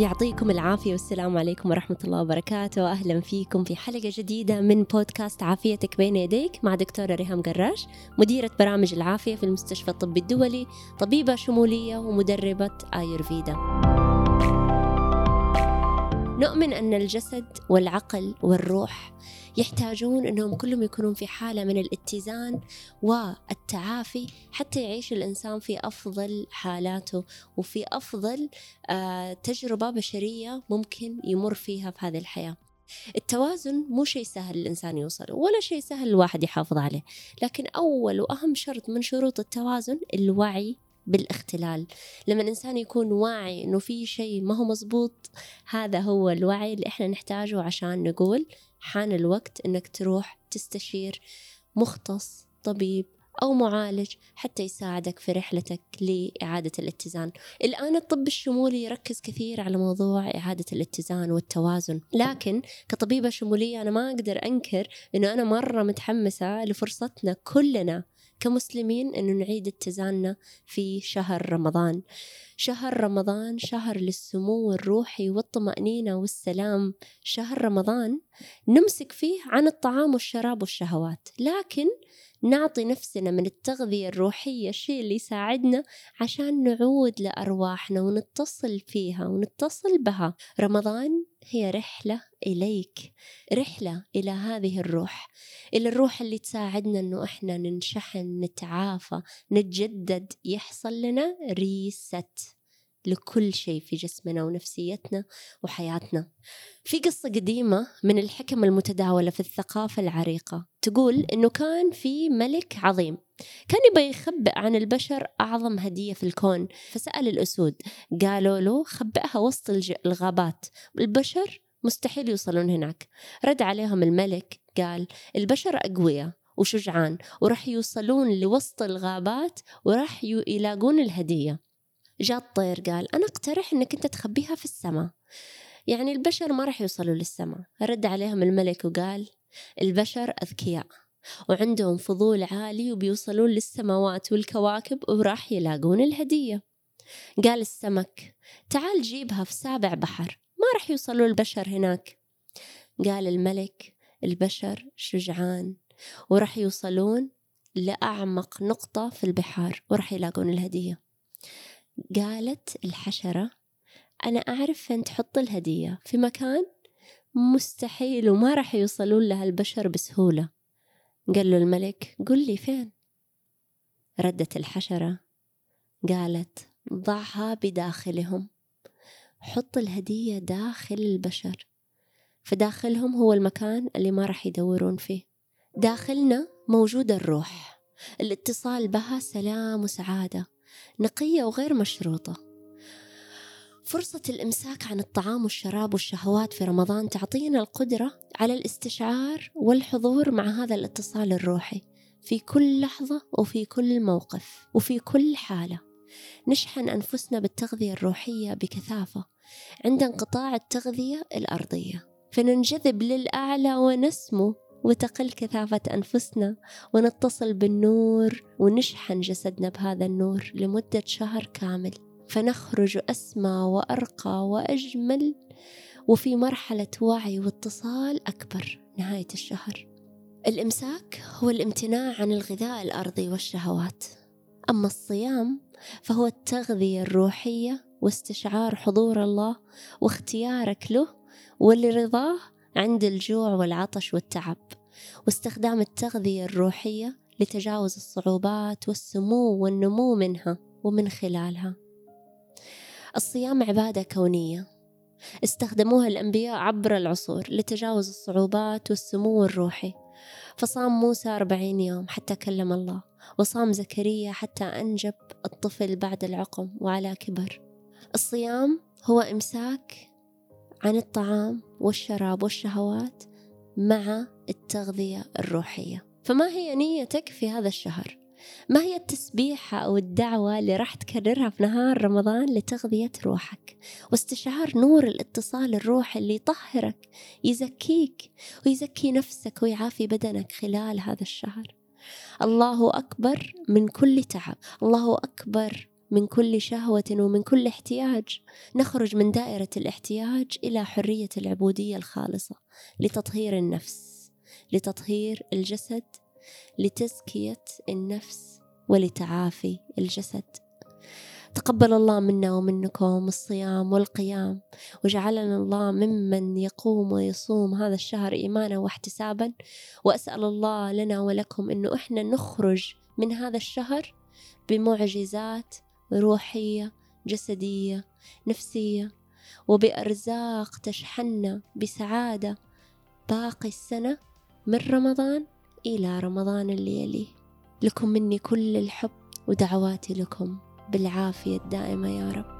يعطيكم العافية والسلام عليكم ورحمة الله وبركاته. أهلا فيكم في حلقة جديدة من بودكاست عافيتك بين يديك مع دكتورة ريهام قراش مديرة برامج العافية في المستشفى الطبي الدولي طبيبة شمولية ومدربة آيورفيدا. نؤمن أن الجسد والعقل والروح يحتاجون أنهم كلهم يكونون في حالة من الاتزان والتعافي حتى يعيش الإنسان في أفضل حالاته وفي أفضل آه، تجربة بشرية ممكن يمر فيها في هذه الحياة. التوازن مو شيء سهل الإنسان يوصله ولا شيء سهل الواحد يحافظ عليه لكن أول وأهم شرط من شروط التوازن الوعي بالاختلال. لما الإنسان يكون واعي إنه في شيء ما هو مزبوط هذا هو الوعي اللي إحنا نحتاجه عشان نقول حان الوقت إنك تروح تستشير مختص طبيب أو معالج حتى يساعدك في رحلتك لإعادة الاتزان. الآن الطب الشمولي يركز كثير على موضوع إعادة الاتزان والتوازن لكن كطبيبة شمولية أنا ما أقدر أنكر أنه أنا مرة متحمسة لفرصتنا كلنا كمسلمين أنه نعيد اتزاننا في شهر رمضان. شهر رمضان شهر للسمو الروحي والطمأنينة والسلام. شهر رمضان نمسك فيه عن الطعام والشراب والشهوات. لكن نعطي نفسنا من التغذية الروحية الشيء اللي يساعدنا عشان نعود لأرواحنا ونتصل فيها ونتصل بها. رمضان هي رحلة إليك رحلة إلى هذه الروح إلى الروح اللي تساعدنا أنه إحنا ننشحن نتعافى نتجدد. يحصل لنا ريست لكل شيء في جسمنا ونفسيتنا وحياتنا. في قصة قديمة من الحكم المتداولة في الثقافة العريقة. تقول إنه كان في ملك عظيم. كان يبغى يخبئ عن البشر أعظم هدية في الكون. فسأل الأسود قالوا له خبئها وسط الغابات. البشر مستحيل يوصلون هناك. رد عليهم الملك قال البشر أقوياء وشجعان وراح يوصلون لوسط الغابات وراح يلاقون الهدية. جاء الطير قال أنا أقترح أنك أنت تخبيها في السماء. يعني البشر ما راح يوصلوا للسماء. رد عليهم الملك وقال البشر أذكياء وعندهم فضول عالي وبيوصلون للسماوات والكواكب وراح يلاقون الهدية. قال السمك تعال جيبها في سابع بحر ما راح يوصلوا البشر هناك. قال الملك البشر شجعان وراح يوصلون لأعمق نقطة في البحار وراح يلاقون الهدية. قالت الحشرة أنا أعرف فين تحط الهدية في مكان مستحيل وما راح يوصلون لها البشر بسهولة. قال له الملك قل لي فين؟ ردت الحشرة. قالت ضعها بداخلهم. حط الهدية داخل البشر. فداخلهم هو المكان اللي ما راح يدورون فيه. داخلنا موجودة الروح. الاتصال بها سلام وسعادة. نقية وغير مشروطة. فرصة الإمساك عن الطعام والشراب والشهوات في رمضان تعطينا القدرة على الاستشعار والحضور مع هذا الاتصال الروحي في كل لحظة وفي كل موقف وفي كل حالة. نشحن أنفسنا بالتغذية الروحية بكثافة عند انقطاع التغذية الأرضية. فننجذب للأعلى ونسمو وتقل كثافة أنفسنا ونتصل بالنور ونشحن جسدنا بهذا النور لمدة شهر كامل. فنخرج أسمى وأرقى وأجمل وفي مرحلة وعي واتصال أكبر نهاية الشهر. الإمساك هو الامتناع عن الغذاء الأرضي والشهوات. أما الصيام فهو التغذية الروحية واستشعار حضور الله واختيارك له ولرضاه عند الجوع والعطش والتعب. واستخدام التغذية الروحية لتجاوز الصعوبات والسمو والنمو منها ومن خلالها. الصيام عبادة كونية. استخدموها الأنبياء عبر العصور لتجاوز الصعوبات والسمو الروحي. فصام موسى أربعين يوم حتى كلم الله وصام زكريا حتى أنجب الطفل بعد العقم وعلى كبر. الصيام هو إمساك عن الطعام والشراب والشهوات مع التغذية الروحية. فما هي نيتك في هذا الشهر؟ ما هي التسبيحة أو الدعوة اللي راح تكررها في نهار رمضان لتغذية روحك؟ واستشعار نور الاتصال الروحي اللي يطهرك يزكيك ويزكي نفسك ويعافي بدنك خلال هذا الشهر. الله أكبر من كل تعب الله أكبر من كل شهوة ومن كل احتياج. نخرج من دائرة الاحتياج إلى حرية العبودية الخالصة لتطهير النفس لتطهير الجسد لتزكية النفس ولتعافي الجسد. تقبل الله منا ومنكم الصيام والقيام وجعلنا الله ممن يقوم ويصوم هذا الشهر إيمانا واحتسابا. وأسأل الله لنا ولكم أنه إحنا نخرج من هذا الشهر بمعجزات روحية جسدية نفسية وبأرزاق تشحننا بسعادة باقي السنة من رمضان. إلى رمضان اللي يليه لكم مني كل الحب ودعواتي لكم بالعافية الدائمة يا رب.